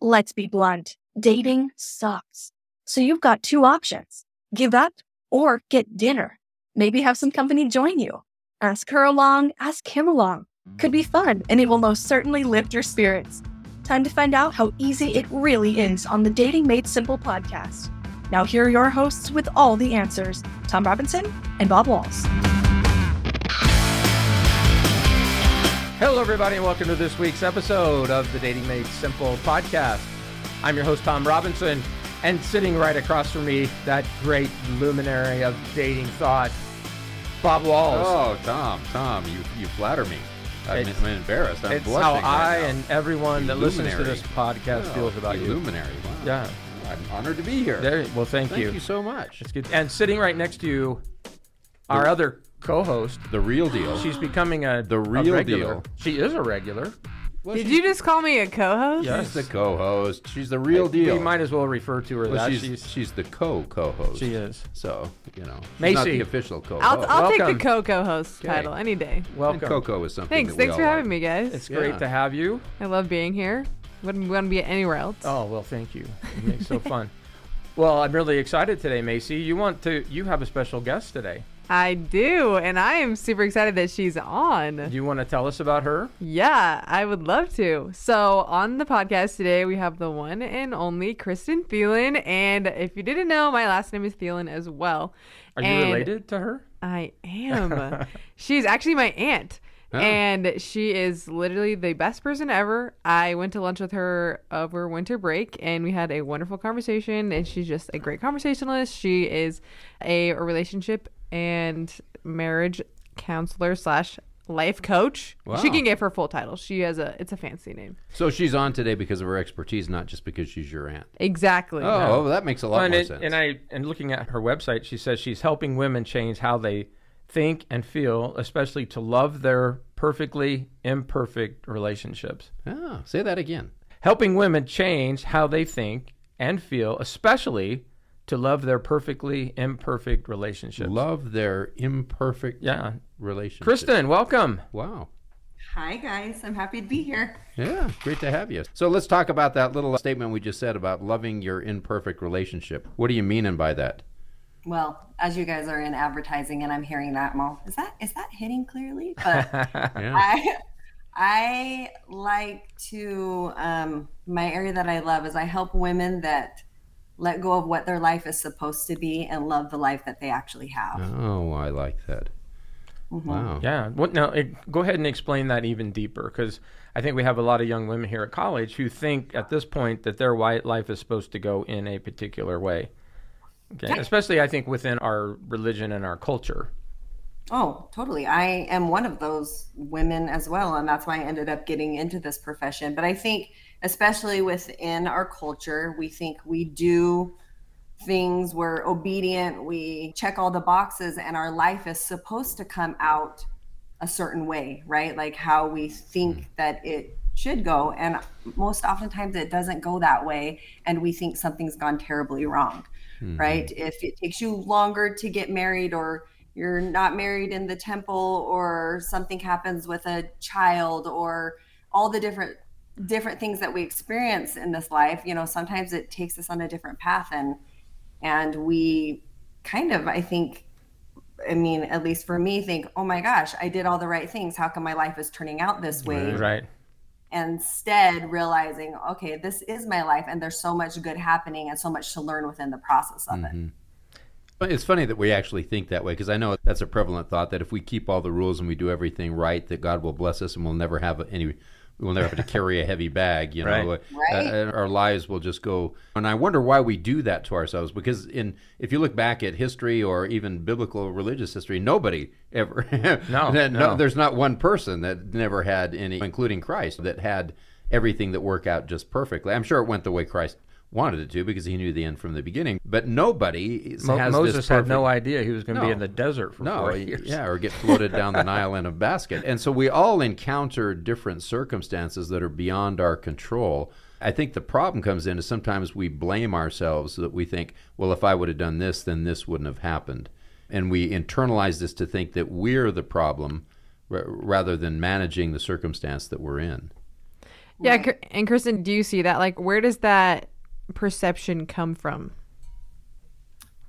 Let's be blunt. Dating sucks. So you've got two options. Give up or get dinner. Maybe have some company join you. Ask her along, ask him along. Could be fun, and it will most certainly lift your spirits. Time to find out how easy it really is on the Dating Made Simple podcast. Now, here are your hosts with all the answers Tom Robinson and Bob Walls. Hello, everybody, and welcome to this week's episode of the Dating Made Simple podcast. I'm your host, Tom Robinson, and sitting right across from me, that great luminary of dating thought, Bob Walls. Oh, Tom, Tom, you, you flatter me. I'm, It's- I'm embarrassed. I'm it's blushing how right I now. and everyone that listens to Luminary. this podcast Oh, feels about you. Luminary. Wow. Yeah. I'm honored to be here. There, well, thank, you. Thank you. so much. It's good. And sitting right next to you, our other co-host. The real deal. She's becoming a The real regular. deal. She is a regular. Well, Did you just call me a co-host? Yes. She's the co-host. She's the real deal. We might as well refer to her Well, that. she's, she's, she's the co-co-host. she is. So you know, she's Macy. not the official co-host. I'll, I'll take the co-co-host Okay. title any day. And Welcome. Coco is something. Thanks. that we Thanks all for like. having me, guys. It's great to have you. I love being here. Wouldn't want to be anywhere else. Oh well, thank you. It makes so fun. Well, I'm really excited today, Macy. You want to? You have a special guest today. I do, and I am super excited that she's on. Do you want to tell us about her? Yeah, I would love to. So, on the podcast today, we have the one and only Kristin Thelin. And if you didn't know, my last name is Thelin as well. Are you related to her? I am. She's actually my aunt. Oh. And she is literally the best person ever. I went to lunch with her over winter break and we had a wonderful conversation. And she's just a great conversationalist. She is a relationship and marriage counselor slash life coach. Wow. She can give her full title. She has a, it's a fancy name. So she's on today because of her expertise, not just because she's your aunt. Exactly. Oh, well, that makes a lot and, more it- sense. and I and looking at her website, she says she's helping women change how they think and feel, especially to love their perfectly imperfect relationships. Ah, say that again. Helping women change how they think and feel, especially to love their perfectly imperfect relationships. Love their imperfect yeah. relationship. Kristin, welcome. Wow. Hi, guys. I'm happy to be here. Yeah, great to have you. So let's talk about that little statement we just said about loving your imperfect relationship. What are you meaning by that? Well, as you guys are in advertising and I'm hearing that, I'm is that is that hitting clearly? But Yeah. I I like to um, my area that I love is I help women that let go of what their life is supposed to be and love the life that they actually have. Oh, I like that. Wow. Yeah. What now? It, go ahead and explain that even deeper, because I think we have a lot of young women here at college who think at this point that their white life is supposed to go in a particular way. Okay. Especially, I think within our religion and our culture. Oh, totally. I am one of those women as well. And that's why I ended up getting into this profession. But I think, especially within our culture, we think we do things, we're obedient, we check all the boxes, and our life is supposed to come out a certain way, right? Like how we think mm. that it should go. And most oftentimes it doesn't go that way. And we think something's gone terribly wrong, Mm-hmm. right? If it takes you longer to get married or you're not married in the temple or something happens with a child or all the different different things that we experience in this life you know sometimes it takes us on a different path and and we kind of i think i mean at least for me think oh my gosh i did all the right things how come my life is turning out this way Right. Instead realizing okay this is my life and there's so much good happening and so much to learn within the process of it mm-hmm. But It's funny that we actually think that way because I know that's a prevalent thought that if we keep all the rules and we do everything right, that God will bless us and we'll never have any. We'll never have to carry a heavy bag, you know. Right. Right. Uh, our lives will just go. And I wonder why we do that to ourselves. Because in if you look back at history or even biblical religious history, nobody ever. No, that- no. There's not one person that never had any, including Christ, that had everything that worked out just perfectly. I'm sure it went the way Christ wanted it to because he knew the end from the beginning. But nobody Mo- has Moses this had no idea he was going to be in the desert for no, 40 years. yeah, or get floated down the Nile in a basket. And so we all encounter different circumstances that are beyond our control. I think the problem comes in is sometimes we blame ourselves that we think, well, if I would have done this, then this wouldn't have happened. And we internalize this to think that we're the problem r- rather than managing the circumstance that we're in. Yeah, and Kristin, do you see that? Like, where does that perception come from?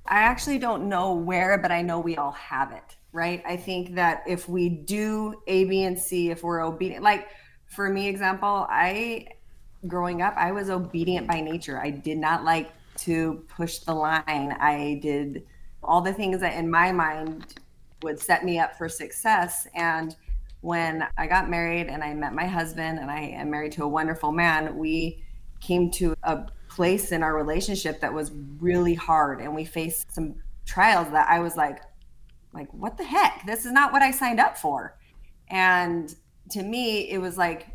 I actually don't know where, but I know we all have it, right? I think that if we do A, B, and C, if we're obedient, like for me, example, I, growing up, I was obedient by nature. I did not like to push the line. I did all the things that in my mind would set me up for success. And when I got married and I met my husband and I am married to a wonderful man, we came to a place in our relationship that was really hard and we faced some trials that I was like like what the heck? This is not what I signed up for. And to me it was like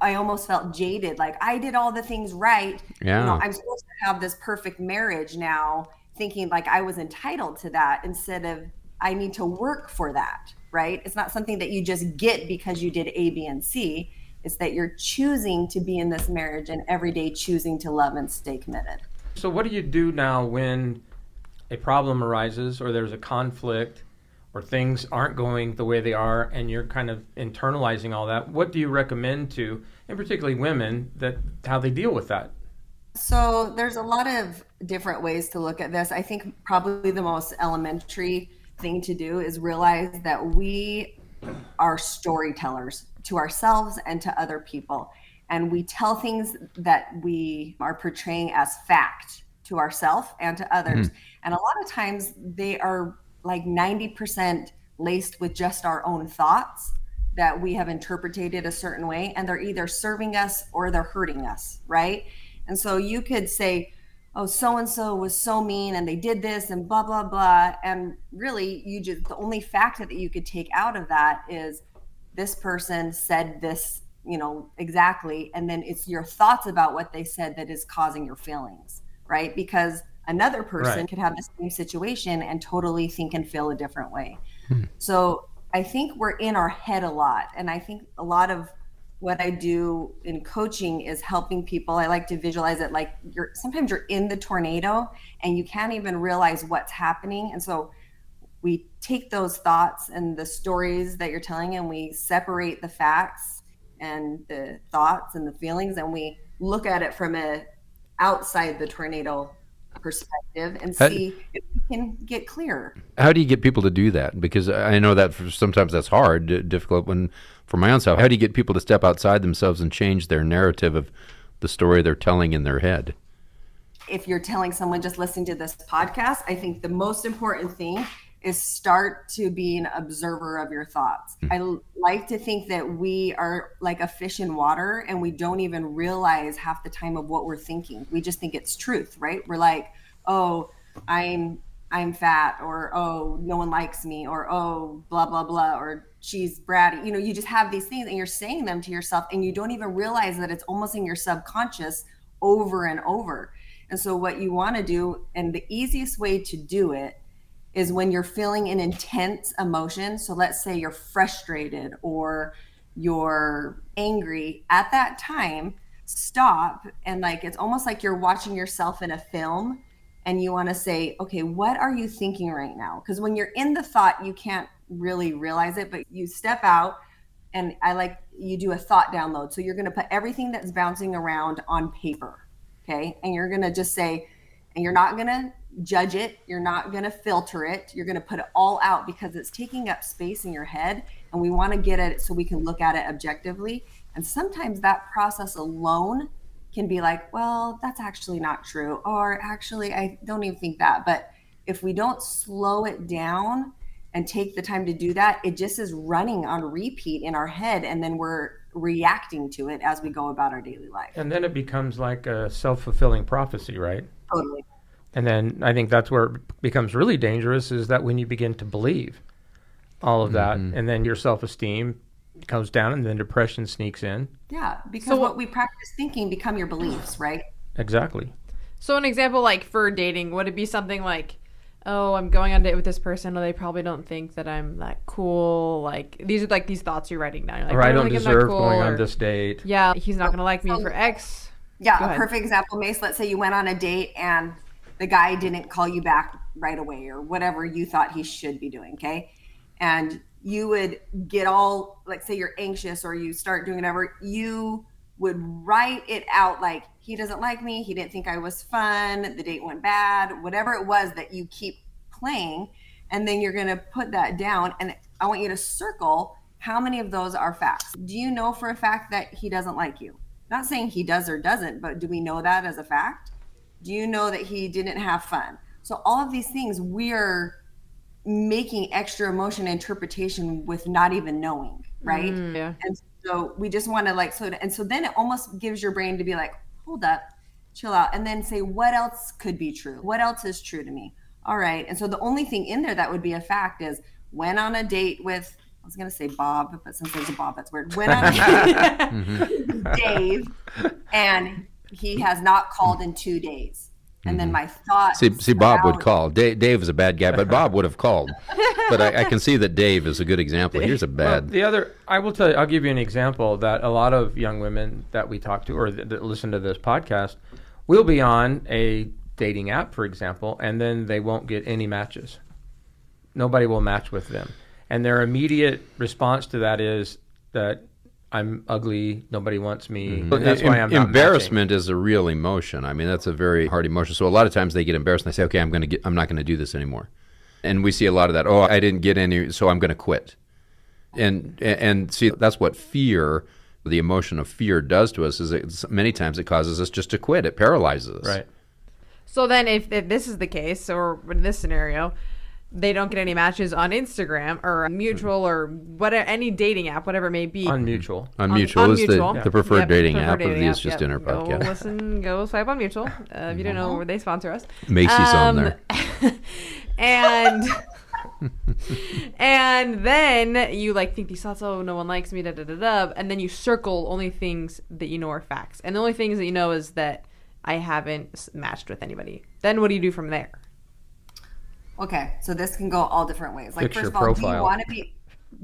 I almost felt jaded like I did all the things right. Yeah. you know I'm supposed to have this perfect marriage now thinking like I was entitled to that instead of I need to work for that right? It's not something that you just get because you did A B and C it's that you're choosing to be in this marriage and every day choosing to love and stay committed. So, what do you do now when a problem arises or there's a conflict or things aren't going the way they are and you're kind of internalizing all that? What do you recommend to, and particularly women, that how they deal with that? So there's a lot of different ways to look at this. I think probably the most elementary thing to do is realize that we are storytellers to ourselves and to other people. And we tell things that we are portraying as fact to ourselves and to others. Mm-hmm. And a lot of times they are like 90% laced with just our own thoughts that we have interpreted a certain way and they're either serving us or they're hurting us, right? And so you could say, oh, so and so was so mean and they did this and blah, blah, blah. And really, you just, the only fact that you could take out of that is this person said this, you know, exactly. And then it's your thoughts about what they said that is causing your feelings, right? Because another person Right. could have the same situation and totally think and feel a different way. Hmm. So I think we're in our head a lot. And I think a lot of what I do in coaching is helping people. I like to visualize it like you're sometimes you're in the tornado and you can't even realize what's happening. And so we take those thoughts and the stories that you're telling and we separate the facts and the thoughts and the feelings and we look at it from a outside the tornado perspective and How- see if we can get clearer. How do you get people to do that? Because I know that for sometimes that's hard, difficult. When for my own self, how do you get people to step outside themselves and change their narrative of the story they're telling in their head? if you're telling someone just listening to this podcast, I think the most important thing is start to be an observer of your thoughts. Hmm. I l- like to think that we are like a fish in water and we don't even realize half the time of what we're thinking. We just think it's truth, right? We're like, "Oh, I'm I'm fat," or "Oh, no one likes me," or "Oh, blah blah blah," or "She's bratty." You know, you just have these things and you're saying them to yourself and you don't even realize that it's almost in your subconscious over and over. And so, what you want to do, and the easiest way to do it, is when you're feeling an intense emotion. So, let's say you're frustrated or you're angry at that time, stop and like it's almost like you're watching yourself in a film and you want to say, okay, what are you thinking right now? Because when you're in the thought, you can't really realize it, but you step out and I like you do a thought download. So you're going to put everything that's bouncing around on paper. Okay. And you're going to just say, and you're not going to judge it. You're not going to filter it. You're going to put it all out because it's taking up space in your head. And we want to get at it so we can look at it objectively. And sometimes that process alone can be like, well, that's actually not true. Or actually, I don't even think that. But if we don't slow it down and take the time to do that, it just is running on repeat in our head. And then we're reacting to it as we go about our daily life. And then it becomes like a self fulfilling prophecy, right? Totally. And then I think that's where it becomes really dangerous is that when you begin to believe all of that, mm-hmm. and then your self esteem goes down, and then depression sneaks in. Yeah. Because So- what we practice thinking become your beliefs, right? Exactly. So an example like for dating, would it be something like, oh, I'm going on a date with this person, or they probably don't think that I'm that cool. Like these are like these thoughts you're writing down. You're like, or I oh, don't think I'm that deserve cool," going or, on this date. Yeah, he's not gonna like me for X. Yeah, a perfect example, Mace. Let's say you went on a date and the guy didn't call you back right away or whatever you thought he should be doing. Okay. And you would get all, like, say you're anxious or you start doing whatever, you would write it out like he doesn't like me, he didn't think I was fun, the date went bad, whatever it was that you keep playing, and then you're going to put that down and I want you to circle how many of those are facts. Do you know for a fact that he doesn't like you? Not saying he does or doesn't, but do we know that as a fact? Do you know that he didn't have fun? So all of these things we're making extra emotion interpretation with not even knowing, right? Mm, yeah. And so we just want to like so and so then it almost gives your brain to be like, hold up, chill out, and then say what else could be true? What else is true to me? All right. And so the only thing in there that would be a fact is went on a date with I was gonna say Bob, but since there's a Bob, that's weird. Went on a date with Dave, and he has not called in two days. And then mm-hmm. my thought. See, see, Bob would call. Dave, Dave is a bad guy, but Bob would have called. But I, I can see that Dave is a good example. Here's a Well, bad. the other, I will tell you, I'll give you an example that a lot of young women that we talk to or that, that listen to this podcast will be on a dating app, for example, and then they won't get any matches. Nobody will match with them. And their immediate response to that is that I'm ugly, nobody wants me. That's why I'm not Mm-hmm. embarrassment is a real emotion. I mean, that's a very hard emotion. So a lot of times they get embarrassed and they say, "Okay, I'm going to get. I'm not going to do this anymore." And we see a lot of that. Oh, I didn't get any, so I'm going to quit. And and see, that's what fear, the emotion of fear, does to us. Is it, many times it causes us just to quit. It paralyzes us. Right. So then, if, if this is the case, or in this scenario, they don't get any matches on Instagram or Mutual or whatever any dating app, whatever it may be. On mutual. On On- Mutual on is Mutual. the, the preferred Yep, dating preferred app dating of these app, just yep. dinner Go podcast. listen, go swipe on Mutual uh, if you don't know where they sponsor us. Macy's on there. Um, and and then you like think these thoughts, oh, no one likes me, da da da da, and then you circle only things that you know are facts, and the only things that you know is that I haven't matched with anybody. Then what do you do from there? Okay, so this can go all different ways. Like first of all, do you want to be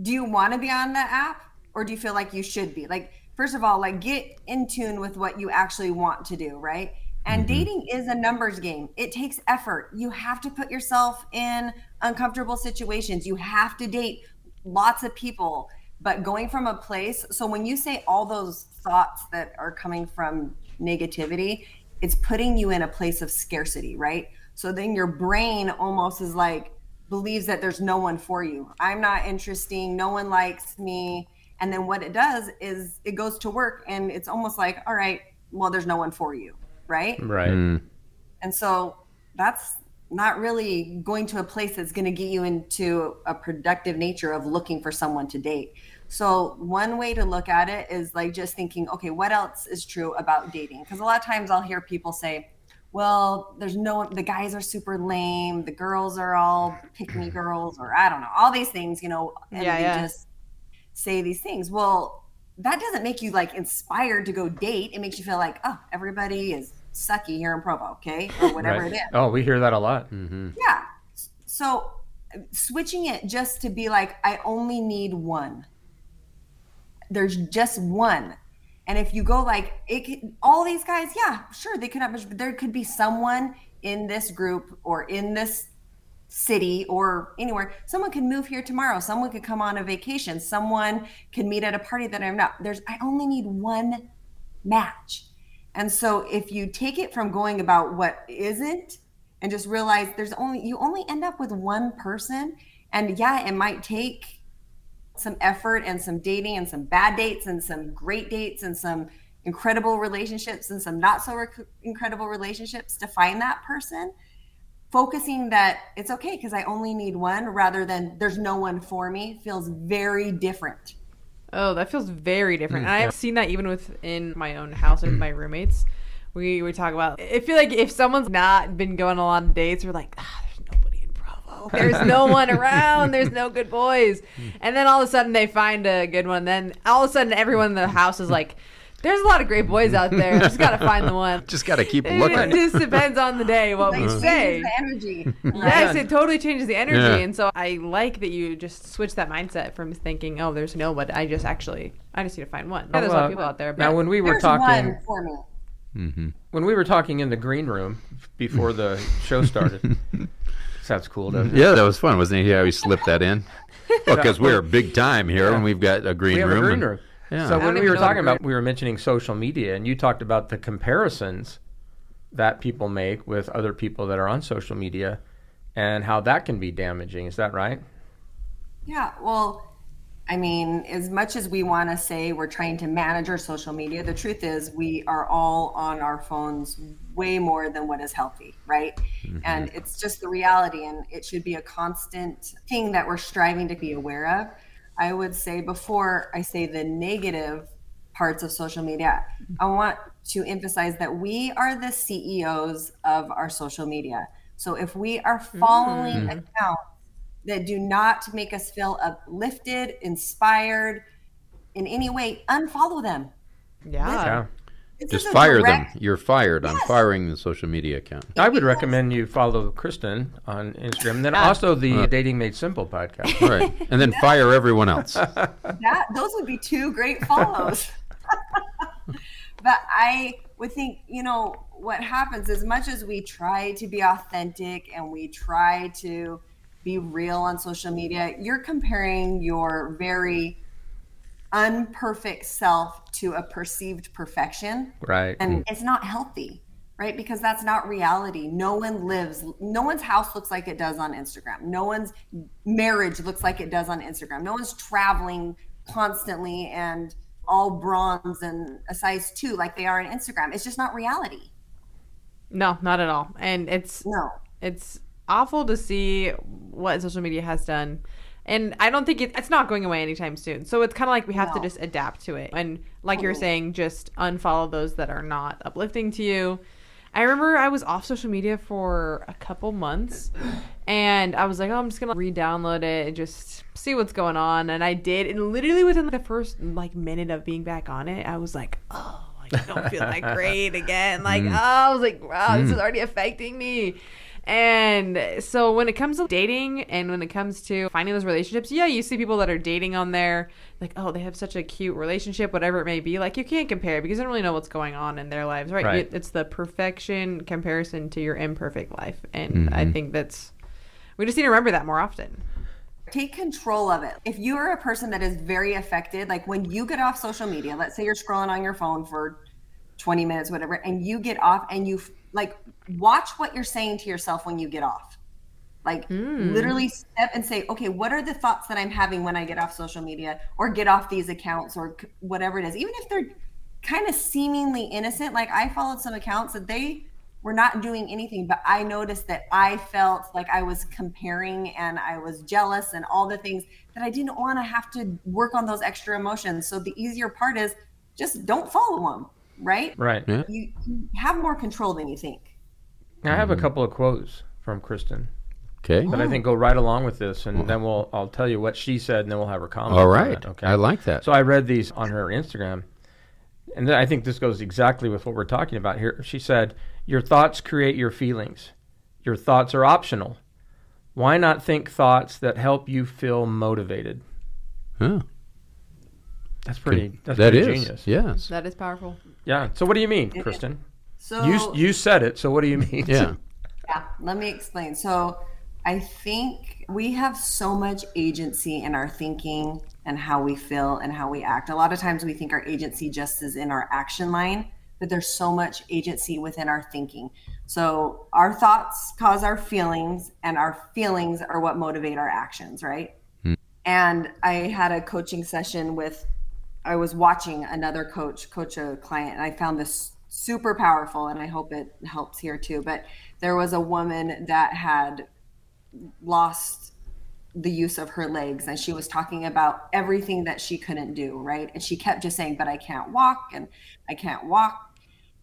do you want to be on the app or do you feel like you should be? Like first of all, like get in tune with what you actually want to do, right? And dating is a numbers game. It takes effort. You have to put yourself in uncomfortable situations. You have to date lots of people, but going from a place, so when you say all those thoughts that are coming from negativity, it's putting you in a place of scarcity, right? So then your brain almost is like believes that there's no one for you. I'm not interesting. No one likes me. And then what it does is it goes to work and it's almost like, all right, well, there's no one for you, right? Right. Mm. And so that's not really going to a place that's going to get you into a productive nature of looking for someone to date. So one way to look at it is like just thinking, okay, what else is true about dating? Because a lot of times I'll hear people say, well, there's no the guys are super lame, the girls are all pick me girls, or I don't know, all these things, you know, and Yeah, they yeah. just say these things. Well, that doesn't make you like inspired to go date. It makes you feel like, oh, everybody is sucky here in Provo, okay? Or whatever Right. it is. Oh, we hear that a lot. Mm-hmm. Yeah. So switching it just to be like, I only need one. There's just one. And if you go like it all these guys, yeah, sure, they could have, but there could be someone in this group or in this city or anywhere. Someone could move here tomorrow. Someone could come on a vacation. Someone could meet at a party that I'm not. There's I only need one match. And so if you take it from going about what isn't and just realize there's only you only end up with one person and yeah, it might take some effort and some dating and some bad dates and some great dates and some incredible relationships and some not so rec- incredible relationships to find that person focusing that it's okay because i only need one rather than there's no one for me feels very different Oh, that feels very different. and I've seen that even within my own house with my roommates. We we talk about. I feel like if someone's not been going on a lot of dates, we're like, ah, there's nobody in Provo. There's no one around. There's no good boys. Hmm. And then all of a sudden they find a good one. Then all of a sudden everyone in the house is like, there's a lot of great boys out there. Just gotta find the one. Just got to keep It looking. It just depends on the day what we say. the energy Yes, it totally changes the energy. Yeah. And so I like that you just switch that mindset from thinking, oh, there's no one. I just actually, I just need to find one. Yeah, there's a lot of people out there. Now, But when we were talking, one for me mm-hmm. when we were talking in the green room before the show started, sounds cool, mm. doesn't it? Yeah, that was fun, wasn't it? How we slipped that in? Well, because we're big time here, and we've got a green We have room. a green and- room. Yeah. So when we were talking about, we were mentioning social media, and you talked about the comparisons that people make with other people that are on social media, and how that can be damaging. Is that right? Yeah, well, I mean, as much as we want to say we're trying to manage our social media, the truth is we are all on our phones way more than what is healthy, right? Mm-hmm. And it's just the reality, and it should be a constant thing that we're striving to be aware of. I would say before I say the negative parts of social media, I want to emphasize that we are the CEOs of our social media. So if we are mm. following accounts that do not make us feel uplifted, inspired in any way, unfollow them. Yeah. Yeah. This Just fire direct- them. You're fired. I'm firing the social media account. I would recommend you follow Kristin on Instagram, and then also the Dating Made Simple podcast. All right. And then fire everyone else. That those would be two great follows. but I would think, you know, what happens as much as we try to be authentic and we try to be real on social media, you're comparing your very unperfect self to a perceived perfection. Right. and mm. it's not healthy right because that's not reality no one lives no one's house looks like it does on instagram no one's marriage looks like it does on instagram no one's traveling constantly and all bronze and a size two like they are on instagram it's just not reality No, not at all. And it's no it's awful to see what social media has done. And I don't think it, it's not going away anytime soon. So it's kind of like we have to just adapt to it. And like you're saying, just unfollow those that are not uplifting to you. I remember I was off social media for a couple months and I was like, oh, I'm just going to re download it and just see what's going on. And I did. And literally within the first like minute of being back on it, I was like, oh, I don't feel that great again. Like, mm. oh, I was like, wow, this is mm. already affecting me. And so when it comes to dating and when it comes to finding those relationships, yeah, you see people that are dating on there, like, oh, they have such a cute relationship, whatever it may be. Like, you can't compare because you don't really know what's going on in their lives, right? Right. It's the perfection comparison to your imperfect life. And mm-hmm. I think that's, we just need to remember that more often. take control of it. If you are a person that is very affected, like when you get off social media, let's say you're scrolling on your phone for 20 minutes, whatever, and you get off and you like watch what you're saying to yourself when you get off. Like hmm. literally step and say, okay, what are the thoughts that I'm having when I get off social media or get off these accounts or whatever it is, even if they're kind of seemingly innocent. Like I followed some accounts that they were not doing anything, but I noticed that I felt like I was comparing and I was jealous and all the things that I didn't want to have to work on those extra emotions. So the easier part is just don't follow them, right? Right. Yeah. You, you have more control than you think. I have a mm-hmm. couple of quotes from Kristin Okay. that I oh. think go right along with this, and then we'll I'll tell you what she said, and then we'll have her comment. All on right. it, okay. I like that. So I read these on her Instagram, and then I think this goes exactly with what we're talking about here. She said, "Your thoughts create your feelings. Your thoughts are optional. Why not think thoughts that help you feel motivated?" Huh. That's pretty. That's That pretty is. genius. Yes. That is powerful. Yeah. So what do you mean, Kristin? So You you said it. So what do you mean? Yeah. Yeah, let me explain. So, I think we have so much agency in our thinking and how we feel and how we act. A lot of times we think our agency just is in our action line, but there's so much agency within our thinking. So, our thoughts cause our feelings, and our feelings are what motivate our actions, right? Hmm. And I had a coaching session with, I was watching another coach coach a client, and I found this super powerful, and I hope it helps here too. But there was a woman that had lost the use of her legs, and she was talking about everything that she couldn't do, right? And she kept just saying, But I can't walk, and I can't walk.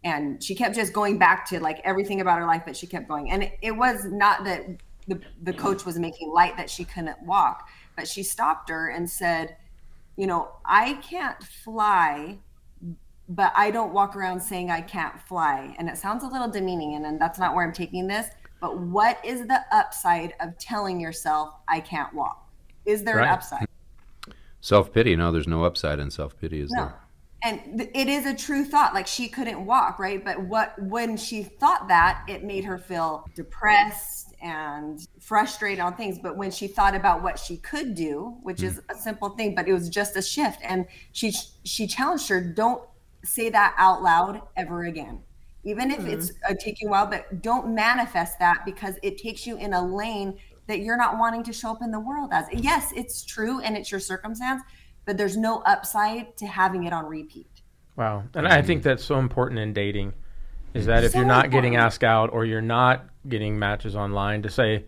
And she kept just going back to like everything about her life, but she kept going. And it, it was not that the, the coach was making light that she couldn't walk, but she stopped her and said, You know, I can't fly, but I don't walk around saying I can't fly. And it sounds a little demeaning, and, and that's not where I'm taking this. But what is the upside of telling yourself I can't walk? Is there Right. an upside? Self pity. No, there's no upside in self pity, is No. there? And th- it is a true thought. Like she couldn't walk, right? But what when she thought that, it made her feel depressed and frustrated on things. But when she thought about what she could do, which hmm. is a simple thing, but it was just a shift, and she she challenged her, don't say that out loud ever again. Even if it's uh, taking a while, but don't manifest that because it takes you in a lane that you're not wanting to show up in the world as. Yes, it's true and it's your circumstance, but there's no upside to having it on repeat. Wow. And I think that's so important in dating is that if So you're not getting asked out or you're not getting matches online to say,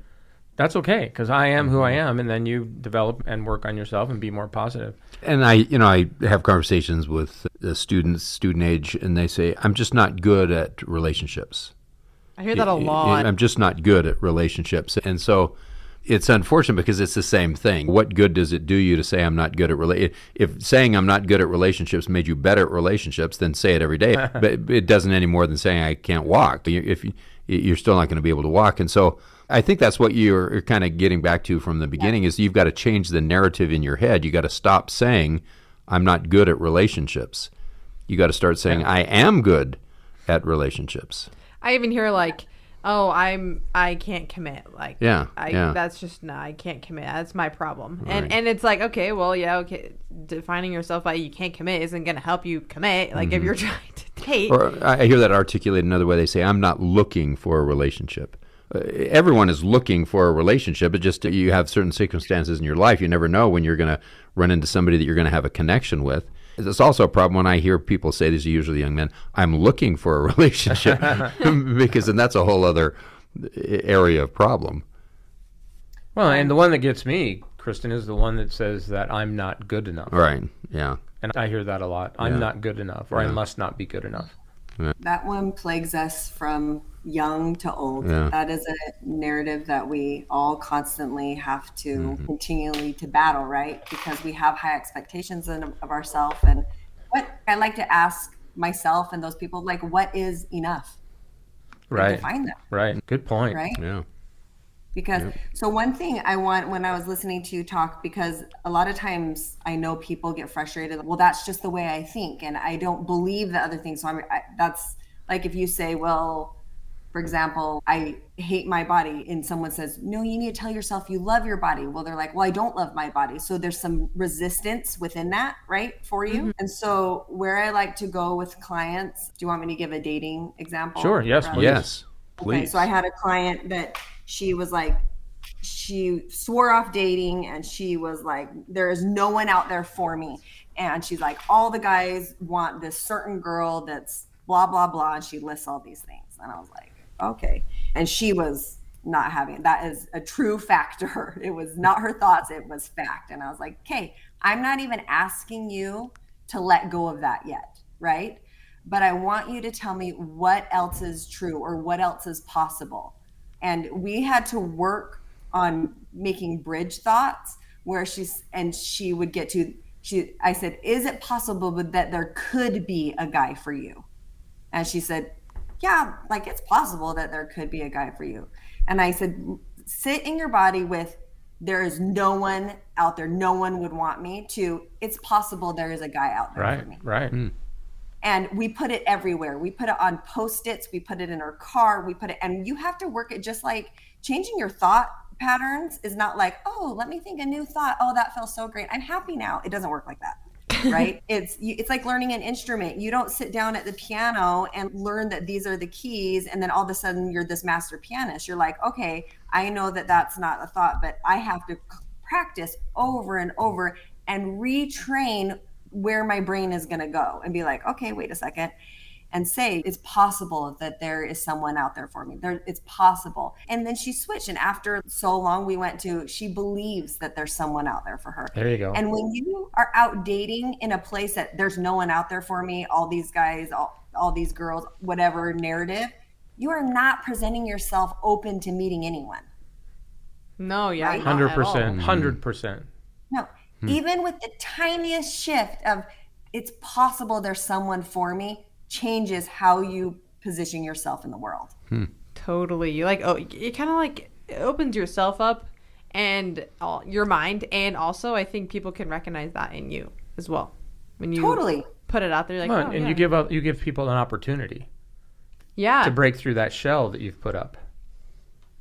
that's okay because I am who I am. And then you develop and work on yourself and be more positive. And I, you know, I have conversations with uh, students, student age, and they say, "I'm just not good at relationships. I hear that a lot. I'm just not good at relationships." And so, it's unfortunate because it's the same thing. What good does it do you to say I'm not good at rela- If saying I'm not good at relationships made you better at relationships, then say it every day. but it doesn't any more than saying I can't walk. If you- you're still not going to be able to walk, and so. I think that's what you're kind of getting back to from the beginning is you've got to change the narrative in your head. You got to stop saying I'm not good at relationships. You got to start saying I am good at relationships. I even hear like, "Oh, I'm I can't commit." Like, Yeah, I yeah. that's just no, I can't commit. That's my problem. Right. And and it's like, okay, well, yeah, okay, defining yourself by you can't commit isn't going to help you commit. Like if you're trying to date, Mm-hmm. Or I I hear that articulated another way. They say I'm not looking for a relationship. Uh, everyone is looking for a relationship. It just you have certain circumstances in your life. You never know when you're going to run into somebody that you're going to have a connection with. It's also a problem when I hear people say these are usually young men. I'm looking for a relationship because then that's a whole other area of problem. Well, and the one that gets me, Kristin, is the one that says that I'm not good enough. Right? Yeah. And I hear that a lot. I'm Yeah. not good enough or I must not be good enough. That one plagues us from young to old. Yeah. That is a narrative that we all constantly have to Mm-hmm. continually to battle, right? Because we have high expectations in, of ourselves. And what I like to ask myself and those people, like, what is enough? Right. Define that, Right. Good point. right? Yeah. because so one thing i want when i was listening to you talk because a lot of times i know people get frustrated well that's just the way i think and i don't believe the other things so i'm I, that's like if you say well for example i hate my body and someone says no you need to tell yourself you love your body well they're like well i don't love my body so there's some resistance within that right for you mm-hmm. and so where i like to go with clients do you want me to give a dating example Sure, yes, please. Yes. Okay, Please. so I had a client that she was like, she swore off dating and she was like, there is no one out there for me. And she's like, all the guys want this certain girl that's blah, blah, blah. And she lists all these things. And I was like, okay. And she was not having it. That is a true fact to her. It was not her thoughts, it was fact. And I was like, okay, I'm not even asking you to let go of that yet, right? But I want you to tell me what else is true or what else is possible. And we had to work on making bridge thoughts where she's, and she would get to, she, I said, is it possible that there could be a guy for you? And she said, yeah, like it's possible that there could be a guy for you. And I said, sit in your body with, there is no one out there, no one would want me to, it's possible there is a guy out there Right. for me Right. Hmm. and we put it everywhere. We put it on post-its, we put it in our car, we put it and you have to work it just like changing your thought patterns is not like, "Oh, let me think a new thought. Oh, that feels so great. I'm happy now." It doesn't work like that. right? It's it's like learning an instrument. You don't sit down at the piano and learn that these are the keys and then all of a sudden you're this master pianist. You're like, "Okay, I know that that's not a thought, but I have to practice over and over and retrain where my brain is going to go and be like, okay, wait a second. And say it's possible that there is someone out there for me. There, it's possible. And then she switched. And after so long, we went to she believes that there's someone out there for her. There you go. And when you are out dating in a place that there's no one out there for me, all these guys, all, all these girls, whatever narrative, you are not presenting yourself open to meeting anyone. no, yeah, Right. 100% mm-hmm. Hundred percent. No, hmm. even with the tiniest shift of it's possible there's someone for me changes how you position yourself in the world. Hmm. Totally. You like oh, it kind of like it opens yourself up and all, your mind, and also I think people can recognize that in you as well when you Totally. put it out there. Like, Well, oh, and yeah. you give up, you give people an opportunity yeah, to break through that shell that you've put up.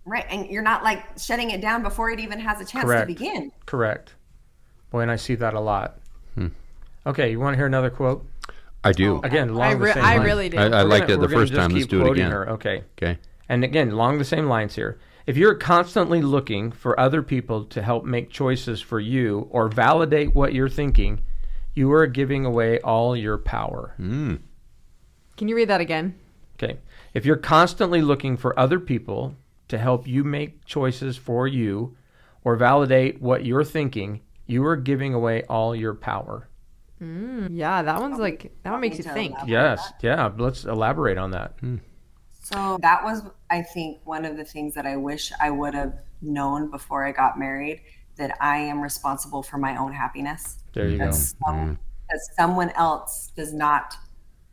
Right. And you're not like shutting it down before it even has a chance Correct. to begin. Correct. Boy, and I see that a lot. Hmm. Okay, you want to hear another quote? I do. Again, along I, the re- same I lines. really do. I, I We're liked gonna- it we're the gonna first just time. Let's do it quoting again. her. Okay. Okay. And again, along the same lines here. If you're constantly looking for other people to help make choices for you or validate what you're thinking, you are giving away all your power. Mm. Can you read that again? Okay. If you're constantly looking for other people to help you make choices for you or validate what you're thinking, you are giving away all your power. Mm. Yeah, that one's like that one makes you think. Yes. Yeah. Let's elaborate on that. Hmm. So that was, I think, one of the things that I wish I would have known before I got married that I am responsible for my own happiness. There you That, go. some, hmm. that someone else does not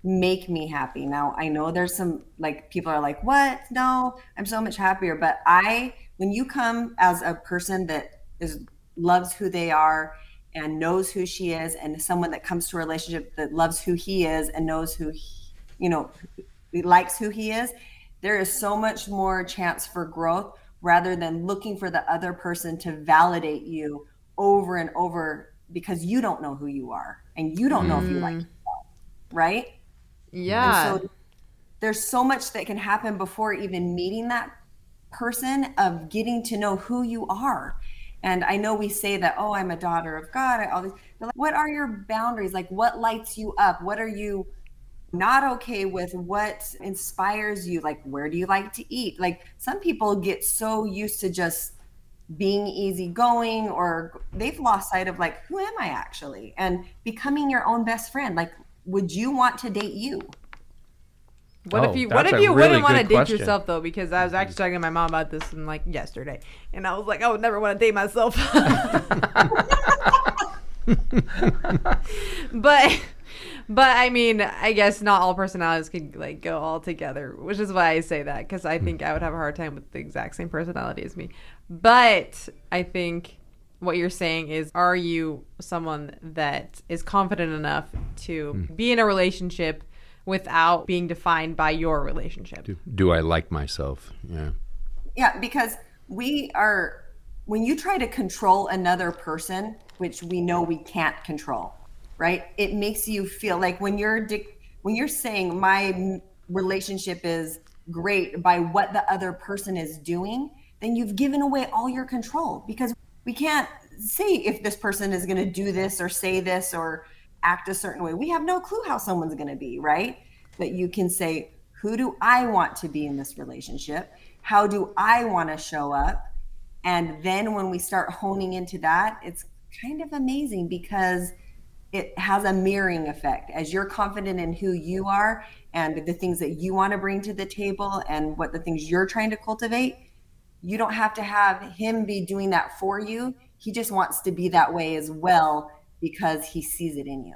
make me happy. Now, I know there's some, like, people are like, what? No, I'm so much happier. But I, when you come as a person that is loves who they are and knows who she is, and someone that comes to a relationship that loves who he is and knows who, he, you know, likes who he is, there is so much more chance for growth rather than looking for the other person to validate you over and over because you don't know who you are and you don't know if you like mm. yourself, right? Yeah. And so there's so much that can happen before even meeting that person of getting to know who you are. And I know we say that, oh, I'm a daughter of God. All these, like, what are your boundaries? Like, what lights you up? What are you not okay with? What inspires you? Like, where do you like to eat? Like, some people get so used to just being easygoing or they've lost sight of like, who am I actually? And becoming your own best friend. Like, would you want to date you? What Oh, if you What if you really wouldn't want to date question. yourself though? Because I was actually talking to my mom about this in like yesterday, and I was like, I would never want to date myself. but, but I mean, I guess not all personalities can like go all together, which is why I say that because I think I would have a hard time with the exact same personality as me. But I think what you're saying is are you someone that is confident enough to be in a relationship without being defined by your relationship Do I like myself? Yeah. Yeah, because we are when you try to control another person, which we know we can't control, right? It makes you feel like when you're dic- when you're saying my relationship is great by what the other person is doing, then you've given away all your control because we can't say if this person is going to do this or say this or act a certain way. We have no clue how someone's going to be, right? But you can say, who do I want to be in this relationship? How do I want to show up? And then when we start honing into that, it's kind of amazing because it has a mirroring effect. As you're confident in who you are and the things that you want to bring to the table and what the things you're trying to cultivate, you don't have to have him be doing that for you. He just wants to be that way as well because he sees it in you.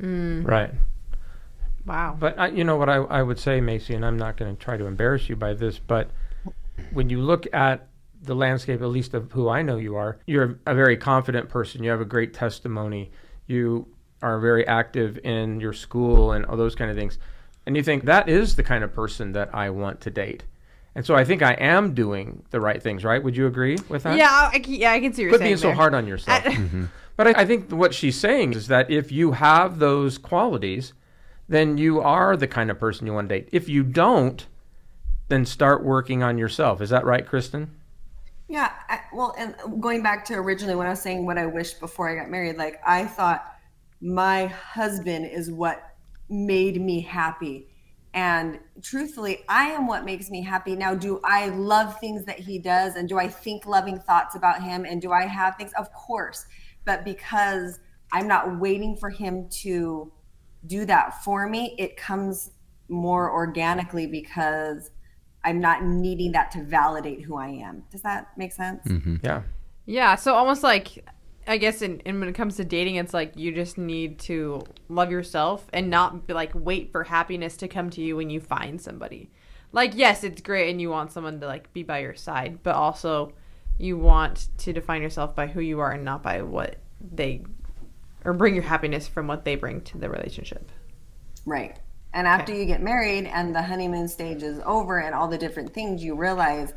Mm. Right. wow But I, you know what I, I would say, Macy, and I'm not going to try to embarrass you by this, but when you look at the landscape, at least of who I know you are, you're a very confident person. You have a great testimony. You are very active in your school and all those kind of things. And you think that is the kind of person that I want to date. And so I think I am doing the right things, right? Would you agree with that? yeah I, I can- yeah i can see what you're Quit saying being so hard on yourself. Mm-hmm. But I, I think what she's saying is that if you have those qualities, then you are the kind of person you want to date. If you don't, then start working on yourself. Is that right, Kristin? Yeah, I, well, and going back to originally when I was saying what I wished before I got married, like I thought my husband is what made me happy. And truthfully, I am what makes me happy. Now, do I love things that he does? And do I think loving thoughts about him? And do I have things? Of course. But because I'm not waiting for him to do that for me, it comes more organically because I'm not needing that to validate who I am. Does that make sense? Mm-hmm. Yeah. Yeah, so almost like I guess in, in when it comes to dating, it's like you just need to love yourself and not be like wait for happiness to come to you when you find somebody. Like yes, it's great and you want someone to like be by your side, but also you want to define yourself by who you are and not by what they or bring your happiness from what they bring to the relationship. Right. And after you get married and the honeymoon stage is over and all the different things, you realize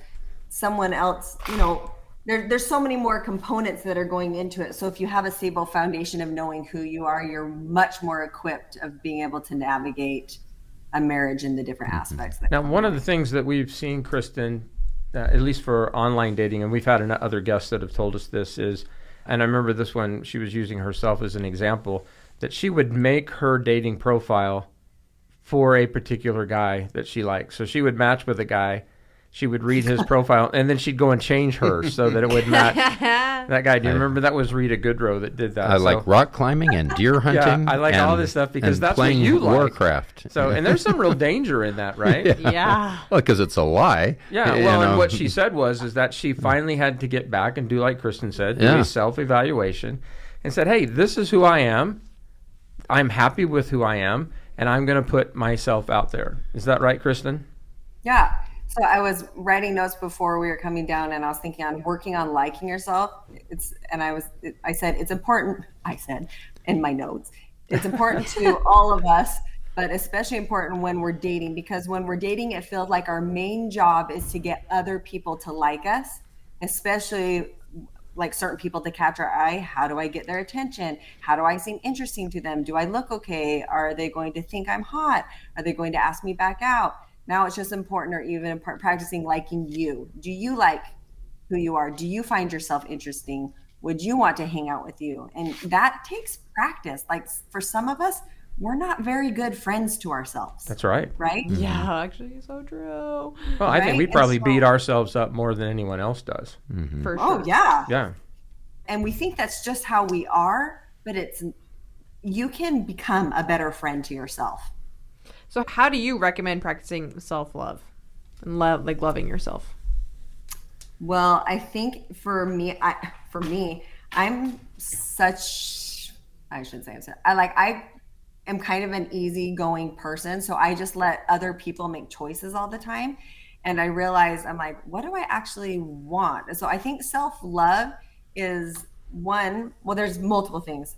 someone else, you know, there, there's so many more components that are going into it. So if you have a stable foundation of knowing who you are, you're much more equipped of being able to navigate a marriage in the different aspects. that Now, one with of the things that we've seen, Kristin, uh, at least for online dating, and we've had an- other guests that have told us this is, and I remember this one, she was using herself as an example, that she would make her dating profile for a particular guy that she likes. So she would match with a guy, she would read his profile, and then she'd go and change hers so that it would match that guy. Do you remember that was Rita Goodrow that did that? I So- like rock climbing and deer hunting. Yeah, I like all this stuff because and that's what you like. Warcraft. So, and there's some real danger in that, right? Yeah. well, because it's a lie. Yeah, you well, and what she said was is that she finally had to get back and do like Kristin said, do Yeah. a self-evaluation, and said, "Hey, this is who I am. I'm happy with who I am, and I'm going to put myself out there." Is that right, Kristin? Yeah. So I was writing notes before we were coming down, and I was thinking on working on liking yourself. It's and I was I said it's important. I said in my notes, it's important to all of us, but especially important when we're dating because when we're dating, it feels like our main job is to get other people to like us, especially like certain people to catch our eye. How do I get their attention? How do I seem interesting to them? Do I look okay? Are they going to think I'm hot? Are they going to ask me back out? Now it's just important or even important practicing liking you. Do you like who you are? Do you find yourself interesting? Would you want to hang out with you? And that takes practice. Like for some of us, we're not very good friends to ourselves. That's right. right. Mm-hmm. Yeah, actually, so true. Well, I think we probably so- beat ourselves up more than anyone else does. Mm-hmm. For oh, sure. Oh yeah. Yeah. And we think that's just how we are, but it's you can become a better friend to yourself. So, how do you recommend practicing self love and love, like loving yourself? Well, I think for me, I for me, I'm such I should say I'm such, I like I am kind of an easygoing person, so I just let other people make choices all the time. And I realize I'm like, what do I actually want? So I think self-love is one, well, there's multiple things.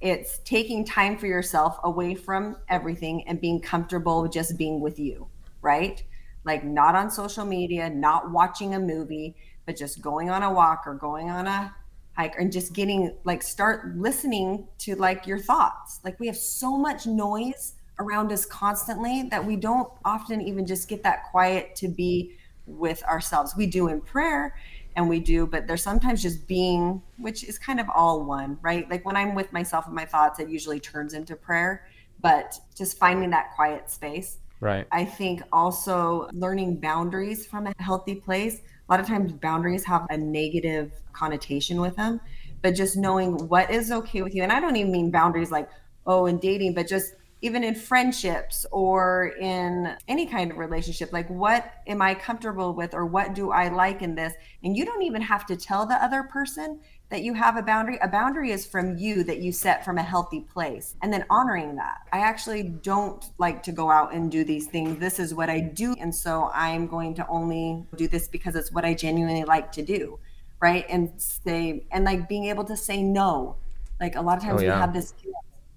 It's taking time for yourself away from everything and being comfortable just being with you, right? Like not on social media, not watching a movie, but just going on a walk or going on a hike and just getting like start listening to like your thoughts. Like we have so much noise around us constantly that we don't often even just get that quiet to be with ourselves. We do in prayer and we do, but there's sometimes just being, which is kind of all one, right? Like when I'm with myself and my thoughts, it usually turns into prayer, but just finding that quiet space. Right. I think also learning boundaries from a healthy place. A lot of times, boundaries have a negative connotation with them, but just knowing what is okay with you. And I don't even mean boundaries like, oh, in dating, but just even in friendships or in any kind of relationship like what am i comfortable with or what do i like in this? And you don't even have to tell the other person that you have a boundary. A boundary is from you that you set from a healthy place and then honoring that. I actually don't like to go out and do these things. This is what i do. And so i'm going to only do this because it's what i genuinely like to do right? And say and like being able to say no. Like a lot of times Oh, yeah. we have this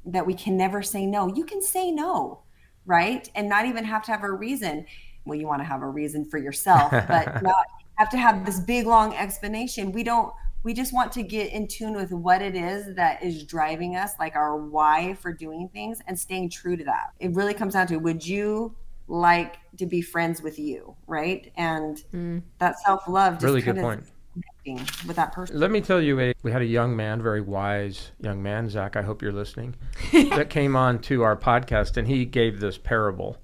that we can never say no. You can say no, right? And not even have to have a reason. Well, you want to have a reason for yourself, but not have to have this big long explanation. We don't we just want to get in tune with what it is that is driving us, like our why for doing things and staying true to that. It really comes down to would you like to be friends with you, right? And mm. that self-love just Really good kind of with that person. Let me tell you, a, we had a young man, very wise young man, Zach. I hope you're listening. that came on to our podcast, and he gave this parable,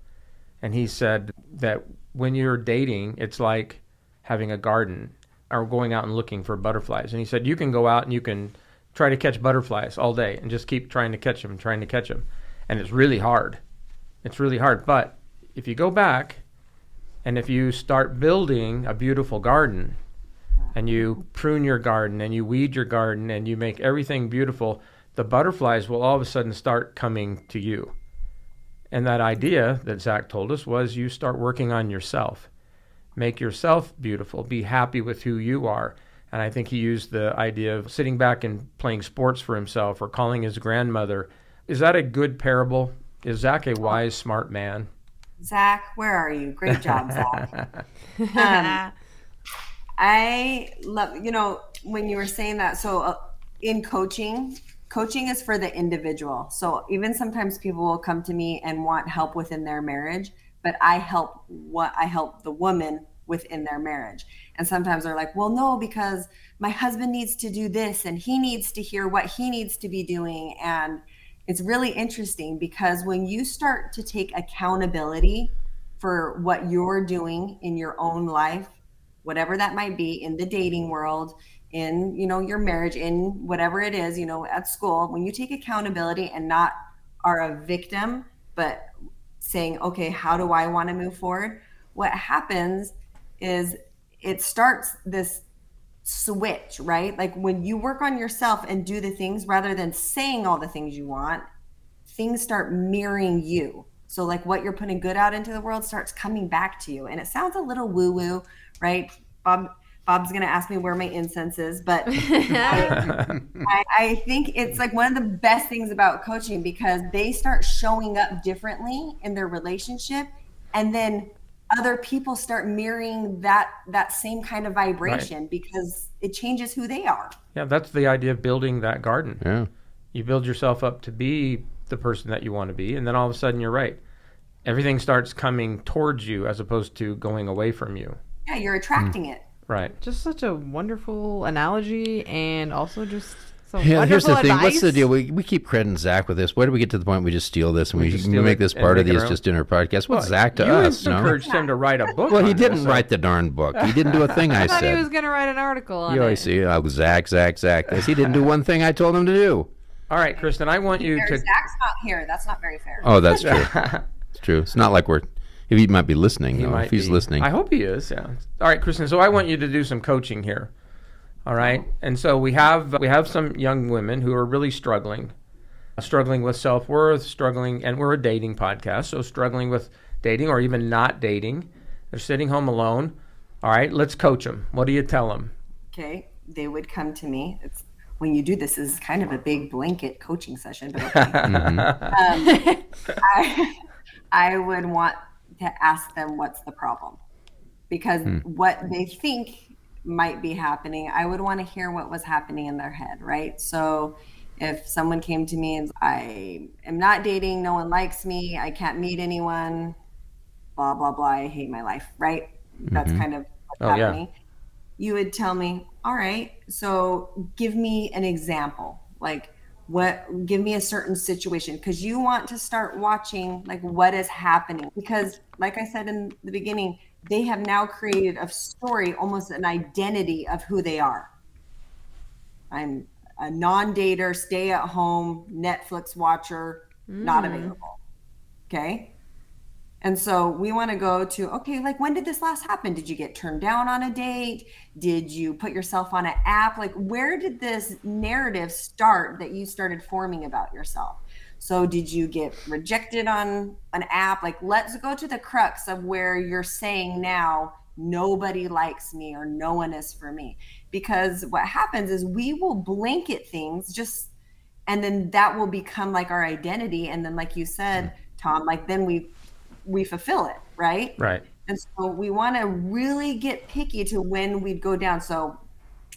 and he said that when you're dating, it's like having a garden or going out and looking for butterflies. And he said you can go out and you can try to catch butterflies all day and just keep trying to catch them, trying to catch them, and it's really hard. It's really hard, but if you go back and if you start building a beautiful garden and you prune your garden and you weed your garden and you make everything beautiful, the butterflies will all of a sudden start coming to you. And that idea that Zach told us was you start working on yourself. Make yourself beautiful. Be happy with who you are. And I think he used the idea of sitting back and playing sports for himself or calling his grandmother. Is that a good parable? Is Zach a wise, smart man? Zach, where are you? Great job, Zach. Um, I love, you know, when you were saying that. So uh, in coaching, coaching is for the individual. So even sometimes people will come to me and want help within their marriage, but I help what I help the woman within their marriage. And sometimes they're like, well, no, because my husband needs to do this and he needs to hear what he needs to be doing. And it's really interesting because when you start to take accountability for what you're doing in your own life, whatever that might be in the dating world, in you know your marriage, in whatever it is, you know, at school, when you take accountability and not are a victim, but saying, okay, how do I want to move forward? What happens is it starts this switch, right? Like when you work on yourself and do the things rather than saying all the things you want, things start mirroring you. So like what you're putting good out into the world starts coming back to you. And it sounds a little woo woo, right? Bob Bob's gonna ask me where my incense is, but I, I, think it's like one of the best things about coaching because they start showing up differently in their relationship, and then other people start mirroring that that same kind of vibration right. because it changes who they are. Yeah, that's the idea of building that garden. Yeah. You build yourself up to be the person that you want to be, and then all of a sudden you're right. Everything starts coming towards you as opposed to going away from you. Yeah, you're attracting mm. it. Right. Just such a wonderful analogy and also just so yeah, here's the thing. What's the deal? We, we keep crediting Zach with this. Where do we get to the point we just steal this and we, we, we make this part of these just dinner podcast? What's well, Zach to you us? You encouraged no? him to write a book. Well, he didn't this, write so. the darn book. He didn't do a thing I, I thought said. he was going to write an article on you always see, oh, Zach, Zach, Zach. This. He didn't do one thing I told him to do. All right, Kristin, I want you to. Zach's not here. That's not very fair. Oh, that's true. it's true. It's not like we're he might be listening, he though. If he's be. listening, I hope he is. Yeah. All right, Kristin. So I want you to do some coaching here. All right, oh. and so we have we have some young women who are really struggling, struggling with self worth, struggling, and we're a dating podcast, so struggling with dating or even not dating. They're sitting home alone. All right, let's coach them. What do you tell them? Okay, they would come to me. It's when you do this, is kind of a big blanket coaching session, but okay. mm-hmm. um, I, I would want to ask them what's the problem because hmm. what they think might be happening i would want to hear what was happening in their head right so if someone came to me and i am not dating no one likes me i can't meet anyone blah blah blah i hate my life right that's mm-hmm. kind of what's oh, happening yeah. you would tell me all right so give me an example like what give me a certain situation because you want to start watching like what is happening because like i said in the beginning they have now created a story almost an identity of who they are i'm a non-dater stay at home netflix watcher mm. not available okay and so we want to go to okay, like when did this last happen? Did you get turned down on a date? Did you put yourself on an app? Like where did this narrative start that you started forming about yourself? So did you get rejected on an app? Like let's go to the crux of where you're saying now nobody likes me or no one is for me. Because what happens is we will blanket things just and then that will become like our identity and then like you said mm-hmm. Tom, like then we we fulfill it, right? Right. And so we want to really get picky to when we'd go down. So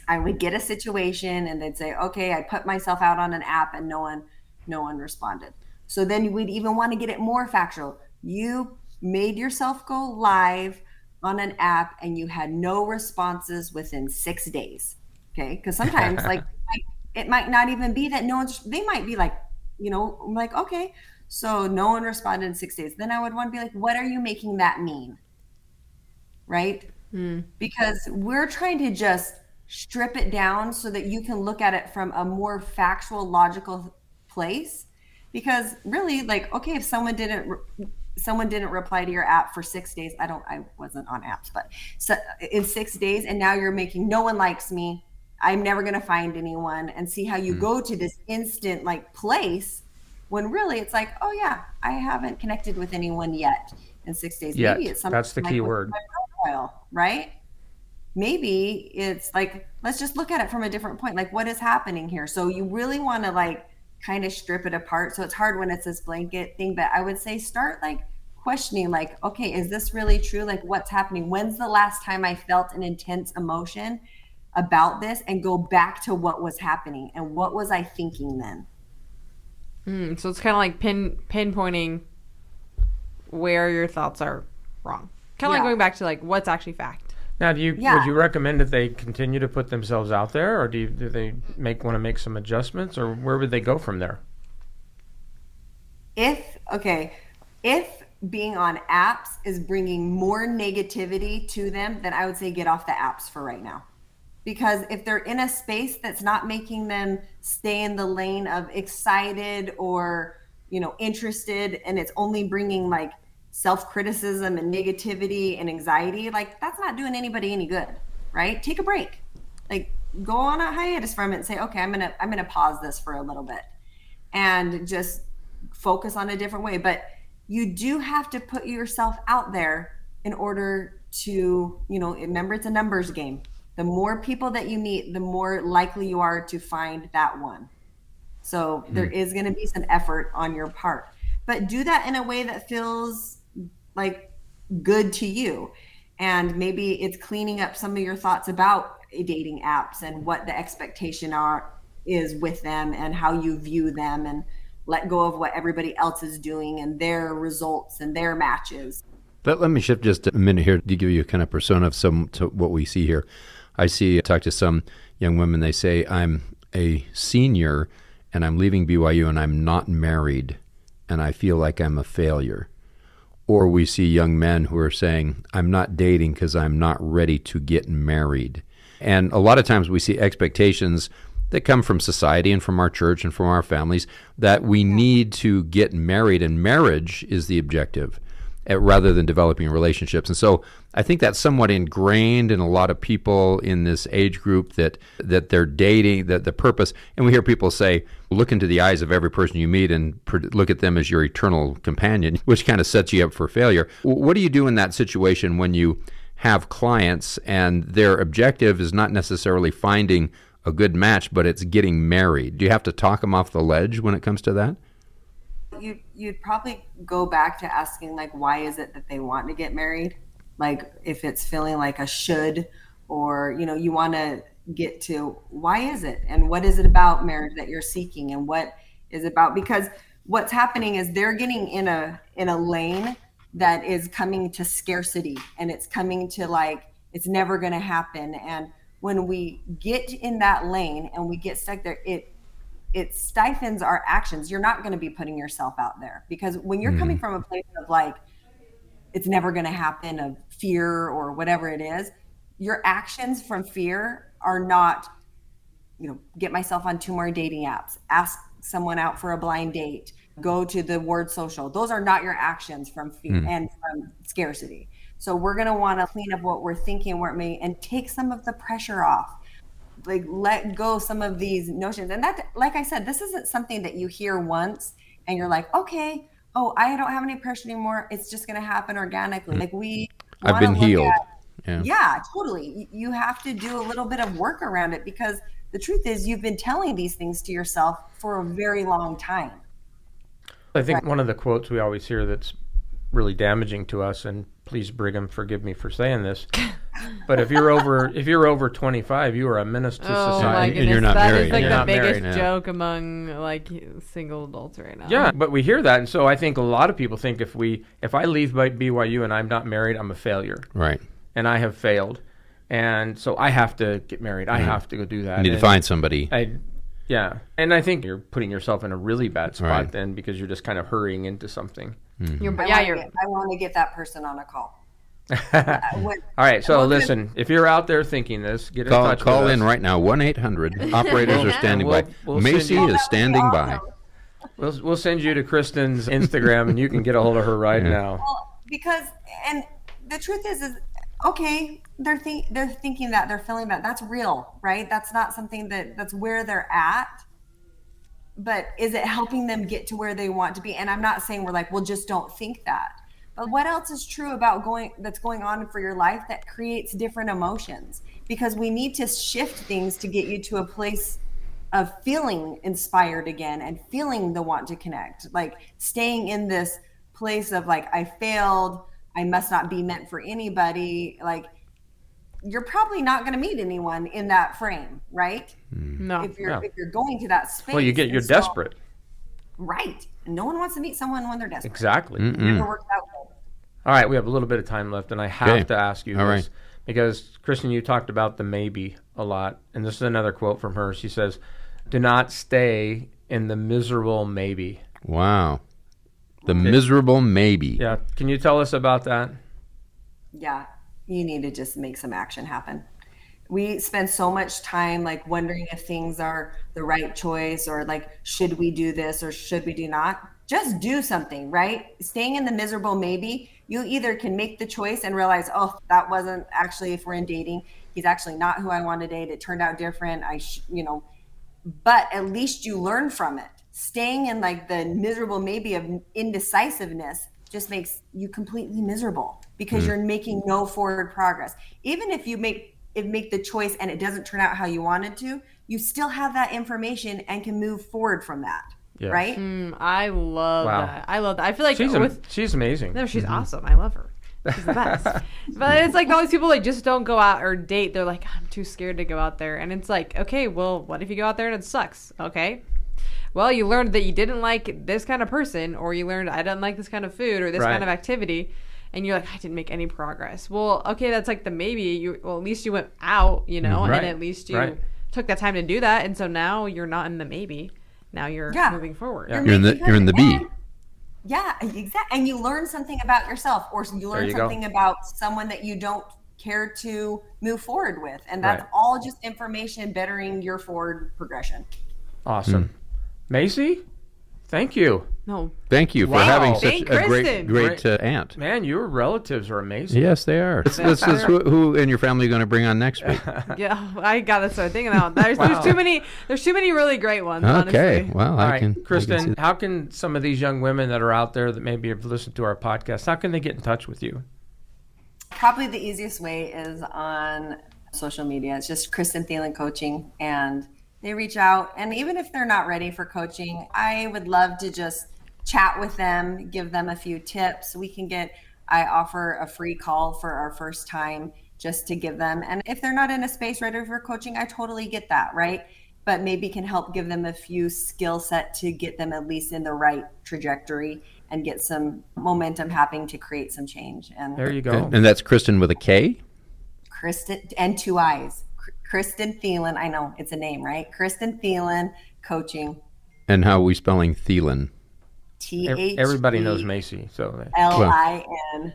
I would get a situation and they'd say, okay, I put myself out on an app and no one, no one responded. So then we'd even want to get it more factual. You made yourself go live on an app and you had no responses within six days. Okay. Cause sometimes like it might not even be that no one's, they might be like, you know, I'm like, okay, so no one responded in six days. Then I would want to be like, what are you making that mean? Right? Mm. Because we're trying to just strip it down so that you can look at it from a more factual, logical place. Because really, like, okay, if someone didn't re- someone didn't reply to your app for six days, I don't, I wasn't on apps, but so in six days, and now you're making no one likes me. I'm never gonna find anyone, and see how you mm. go to this instant like place when really it's like, oh yeah, I haven't connected with anyone yet in six days. Yet. Maybe it's something that's the key word, profile, right? Maybe it's like let's just look at it from a different point. Like, what is happening here? So you really want to like kind of strip it apart. So it's hard when it's this blanket thing, but I would say start like questioning like okay is this really true like what's happening when's the last time i felt an intense emotion about this and go back to what was happening and what was i thinking then Mm, so it's kind of like pin pinpointing where your thoughts are wrong. Kind of like going back to like what's actually fact. Now, do you Yeah. would you recommend that they continue to put themselves out there, or do you, do they make want to make some adjustments, or where would they go from there? if okay if being on apps is bringing more negativity to them then i would say get off the apps for right now because if they're in a space that's not making them stay in the lane of excited or you know interested and it's only bringing like self-criticism and negativity and anxiety like that's not doing anybody any good right? Take a break. Like go on a hiatus from it and say okay i'm gonna i'm gonna pause this for a little bit and just focus on a different way. But you do have to put yourself out there in order to you know remember it's a numbers game the more people that you meet the more likely you are to find that one. So mm-hmm. there is going to be some effort on your part. But do that in a way that feels like good to you. And maybe it's cleaning up some of your thoughts about dating apps and what the expectation are is with them and how you view them and let go of what everybody else is doing and their results and their matches. Let, let me shift just a minute here to give you a kind of persona of some to what we see here. I see, talk to some young women, they say, I'm a senior and I'm leaving BYU and I'm not married and I feel like I'm a failure. Or we see young men who are saying, I'm not dating because I'm not ready to get married. And a lot of times we see expectations that come from society and from our church and from our families that we need to get married, and marriage is the objective uh, rather than developing relationships. And so I think that's somewhat ingrained in a lot of people in this age group that that they're dating, that the purpose. And we hear people say, look into the eyes of every person you meet and pr- look at them as your eternal companion, which kind of sets you up for failure. What do you do in that situation when you have clients and their objective is not necessarily finding a good match, but it's getting married? Do you have to talk them off the ledge when it comes to that? You you'd probably go back to asking like why is it that they want to get married? Like if it's feeling like a should or you know you want to get to why is it? And what is it about marriage that you're seeking? And what is about? Because what's happening is they're getting in a in a lane that is coming to scarcity and it's coming to like it's never going to happen. And when we get in that lane and we get stuck there it it stifles our actions. You're not going to be putting yourself out there because when you're coming mm-hmm. from a place of like, it's never going to happen, of fear or whatever it is, your actions from fear are not, you know, get myself on two more dating apps, ask someone out for a blind date, go to the word social. Those are not your actions from fear hmm. and from scarcity. So we're going to want to clean up what we're thinking, what may, and take some of the pressure off like let go some of these notions. And that like i said this isn't something that you hear once and you're like okay oh i don't have any pressure anymore. It's just going to happen organically. Hmm. Like we I've been healed. at- Yeah. yeah totally. You have to do a little bit of work around it because the truth is you've been telling these things to yourself for a very long time. I think one of the quotes we always hear that's really damaging to us, and please Brigham, forgive me for saying this, but if you're over if you're over 25, you are a menace to Oh my society. goodness, and you're not that is married. like You're the biggest married, yeah. joke among like single adults right now. Yeah, but we hear that, and so I think a lot of people think if we if I leave by BYU and I'm not married, I'm a failure, Right. and I have failed, and so I have to get married. I have to go do that. You need to find somebody. I, yeah, and I think you're putting yourself in a really bad spot Right. then because you're just kind of hurrying into something. Mm-hmm. You're, but I yeah, you're. get, i want to get that person on a call All right, so Well, good. listen, if you're out there thinking this, get in Call, touch call with in right now. 1 800. Operators are standing We'll- by. we'll Macy you- is standing by. We'll, we'll send you to Kristin's Instagram, and you can get a hold of her right now. Well, because and the truth is is okay they're think they're thinking that they're feeling that that's real right that's not something that that's where they're at but is it helping them get to where they want to be? And i'm not saying we're like well just don't think that. But what else is true about going that's going on for your life that creates different emotions? Because we need to shift things to get you to a place of feeling inspired again and feeling the want to connect. Like staying in this place of like I failed, I must not be meant for anybody, like you're probably not going to meet anyone in that frame, right? Hmm. No. If you're Yeah. if you're going to that space. Well, you get you're so- desperate. Right. And no one wants to meet someone when they're desperate. Exactly. Never works out well. All right, we have a little bit of time left, and I have Okay. to ask you All this right. because Kristin, you talked about the maybe a lot, and this is another quote from her. She says, "Do not stay in the miserable maybe." Wow. The miserable maybe. Yeah, can you tell us about that? yeah, you need to just make some action happen. We spend so much time like wondering if things are the right choice or like should we do this or should we do not? Just do something, right? Staying in the miserable maybe, you either can make the choice and realize, "Oh, that wasn't actually if we're in dating, he's actually not who I want to date. It turned out different. I sh- you know, but at least you learn from it. Staying in like the miserable maybe of indecisiveness just makes you completely miserable because you're making no forward progress. Even if you make it make the choice and it doesn't turn out how you wanted to, you still have that information and can move forward from that. Yes. Right? Mm, I love Wow. that. I love that. I feel like She's am- she's amazing. no, she's awesome. I love her. She's the best. but it's like all these people like just don't go out or date. They're like, I'm too scared to go out there. And it's like, okay, well, what if you go out there and it sucks? Okay. Well, you learned that you didn't like this kind of person, or you learned I didn't like this kind of food or this Right. kind of activity, and you're like, I didn't make any progress. Well, okay, that's like the maybe. You well, at least you went out, you know, Right. and at least you Right. took that time to do that, and so now you're not in the maybe. Now you're Yeah. moving forward. Yeah. You're in the you're in the B. Yeah, exactly. And you learn something about yourself, or you learn you go. something about someone that you don't care to move forward with, and that's Right. all just information bettering your forward progression. Awesome, hmm. Macy. Thank you, No, Thank you for Wow. having such Thank a great Kristin. great uh, aunt. man. Your relatives are amazing. Yes, they are. This, this is who, who in your family are going to bring on next week. Yeah, I got to start thinking that. There's, Wow. there's too many. There's too many really great ones. Okay, honestly. well, All I right, can. I can Kristin, how can some of these young women that are out there that maybe have listened to our podcast, how can they get in touch with you? Probably the easiest way is on social media. It's just Kristin Thelin Coaching, and they reach out. And even if they're not ready for coaching, I would love to just chat with them, give them a few tips. We can get, I offer a free call for our first time just to give them. And if they're not in a space ready for coaching, I totally get that, right? But maybe can help give them a few skill set to get them at least in the right trajectory and get some momentum happening to create some change. And There you go. And, and that's Kristin with a K. Kristin and two eyes. K- Kristin Thelin. I know it's a name, right? Kristin Thelin coaching. And how are we spelling Thelin? T Ev- H. Everybody knows Macy, so they- L I N.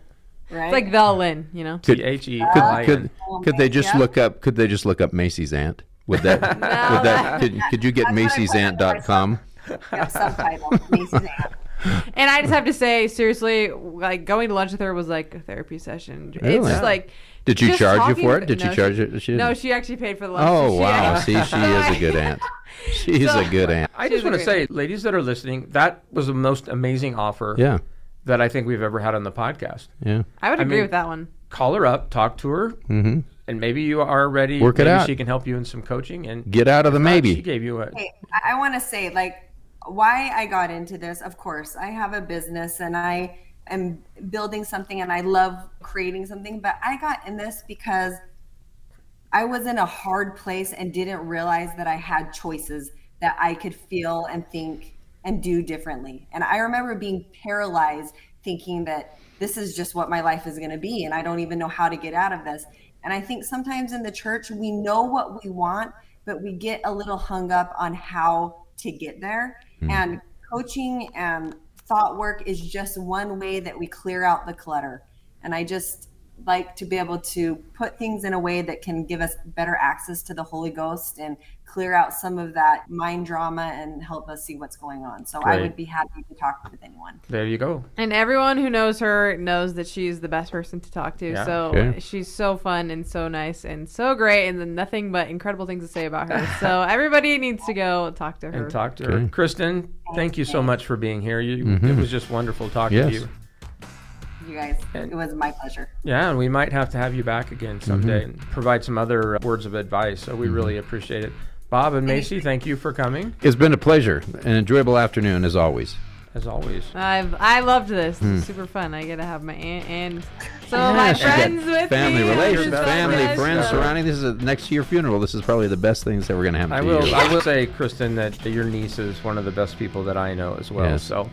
Right. It's like Velin, you know. Could- T H E Could, could, could they just look up? Could they just look up Macy's aunt? Would that? would that? Could, could you get That's what I put in Macy'sAunt.com? Yep, subtitle. Macy's aunt. And I just have to say, seriously, like going to lunch with her was like a therapy session. It's Really? just like. Did she charge you for it? Did no, she charge it? She no, she actually paid for the lunch. Oh She wow! actually- See, she is a good aunt. She's So- a good aunt. I just want to great say, ladies that are listening, that was the most amazing offer Yeah, that I think we've ever had on the podcast. yeah. I would I agree mean- with that one. Call her up, talk to her, hmm and maybe you are ready. Work it maybe out. She can help you in some coaching and Get out of the She maybe. gave you a Hey, I- I want to say, like, why I got into this. Of course, I have a business and I am building something and I love creating something, but I got in this because I was in a hard place and didn't realize that I had choices that I could feel and think and do differently. And I remember being paralyzed thinking that this is just what my life is going to be and I don't even know how to get out of this. And I think sometimes in the church we know what we want, but we get a little hung up on how to get there. Hmm. And coaching and thought work is just one way that we clear out the clutter. And I just like to be able to put things in a way that can give us better access to the Holy Ghost and clear out some of that mind drama and help us see what's going on. So I would be happy to talk with anyone. there you go. And everyone who knows her knows that she's the best person to talk to. Yeah. So Okay. she's so fun and so nice and so great, and then nothing but incredible things to say about her. so everybody needs to go talk to her. And talk to her. Okay. Kristin, thank you so much for being here. You it mm-hmm. was just wonderful talking Yes. to you. You guys, And- it was my pleasure. Yeah, and we might have to have you back again someday and provide some other uh, words of advice. So we really appreciate it. Bob and Macy, thank you for coming. It's been a pleasure, an enjoyable afternoon as always. as always. I've I loved this. Hmm. It's super fun. I get to have my aunt and some of my Yes, you got friends with family me. relations, family, friends, friends surrounding. This is a, next to your funeral. This is probably the best things that we're going to happen I to will. you. I will say, Kristin, that your niece is one of the best people that I know as well. Yes. So,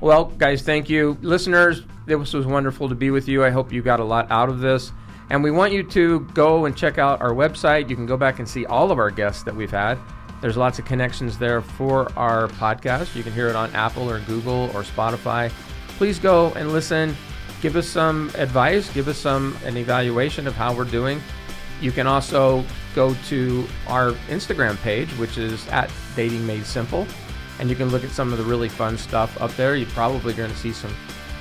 well, guys, thank you, listeners. This was wonderful to be with you. I hope you got a lot out of this, and we want you to go and check out our website. You can go back and see all of our guests that we've had. There's lots of connections there for our podcast. You can hear it on Apple or Google or Spotify. Please go and listen. Give us some advice. Give us some an evaluation of how we're doing. You can also go to our Instagram page, which is at Dating Made Simple, and you can look at some of the really fun stuff up there. You're probably going to see some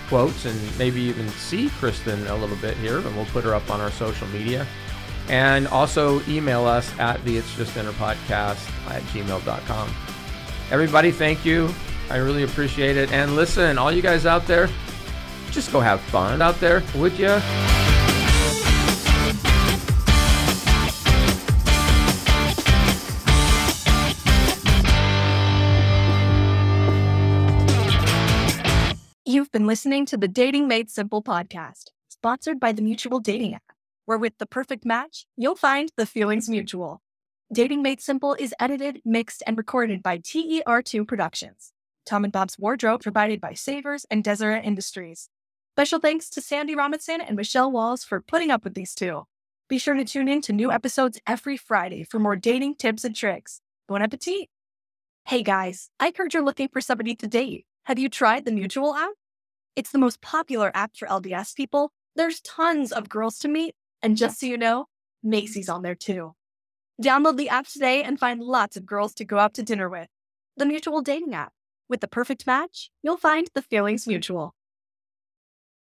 quotes and maybe even see Kristin a little bit here, and we'll put her up on our social media. And also email us at the It's Just Dinner Podcast at gmail.com. Everybody, thank you. I really appreciate it. And listen, all you guys out there, just go have fun out there, would you? You've been listening to the Dating Made Simple podcast, sponsored by the Mutual Dating app, where with the perfect match, you'll find the feelings mutual. Dating Made Simple is edited, mixed, and recorded by TER2 Productions. Tom and Bob's wardrobe provided by Savers and Deseret Industries. Special thanks to Sandy Robinson and Michelle Walls for putting up with these two. Be sure to tune in to new episodes every Friday for more dating tips and tricks. Bon appetit! Hey guys, I heard you're looking for somebody to date. Have you tried the Mutual app? It's the most popular app for LDS people. There's tons of girls to meet, and just so you know, Macy's on there too. Download the app today and find lots of girls to go out to dinner with. The Mutual Dating app. With the perfect match, you'll find the feelings mutual.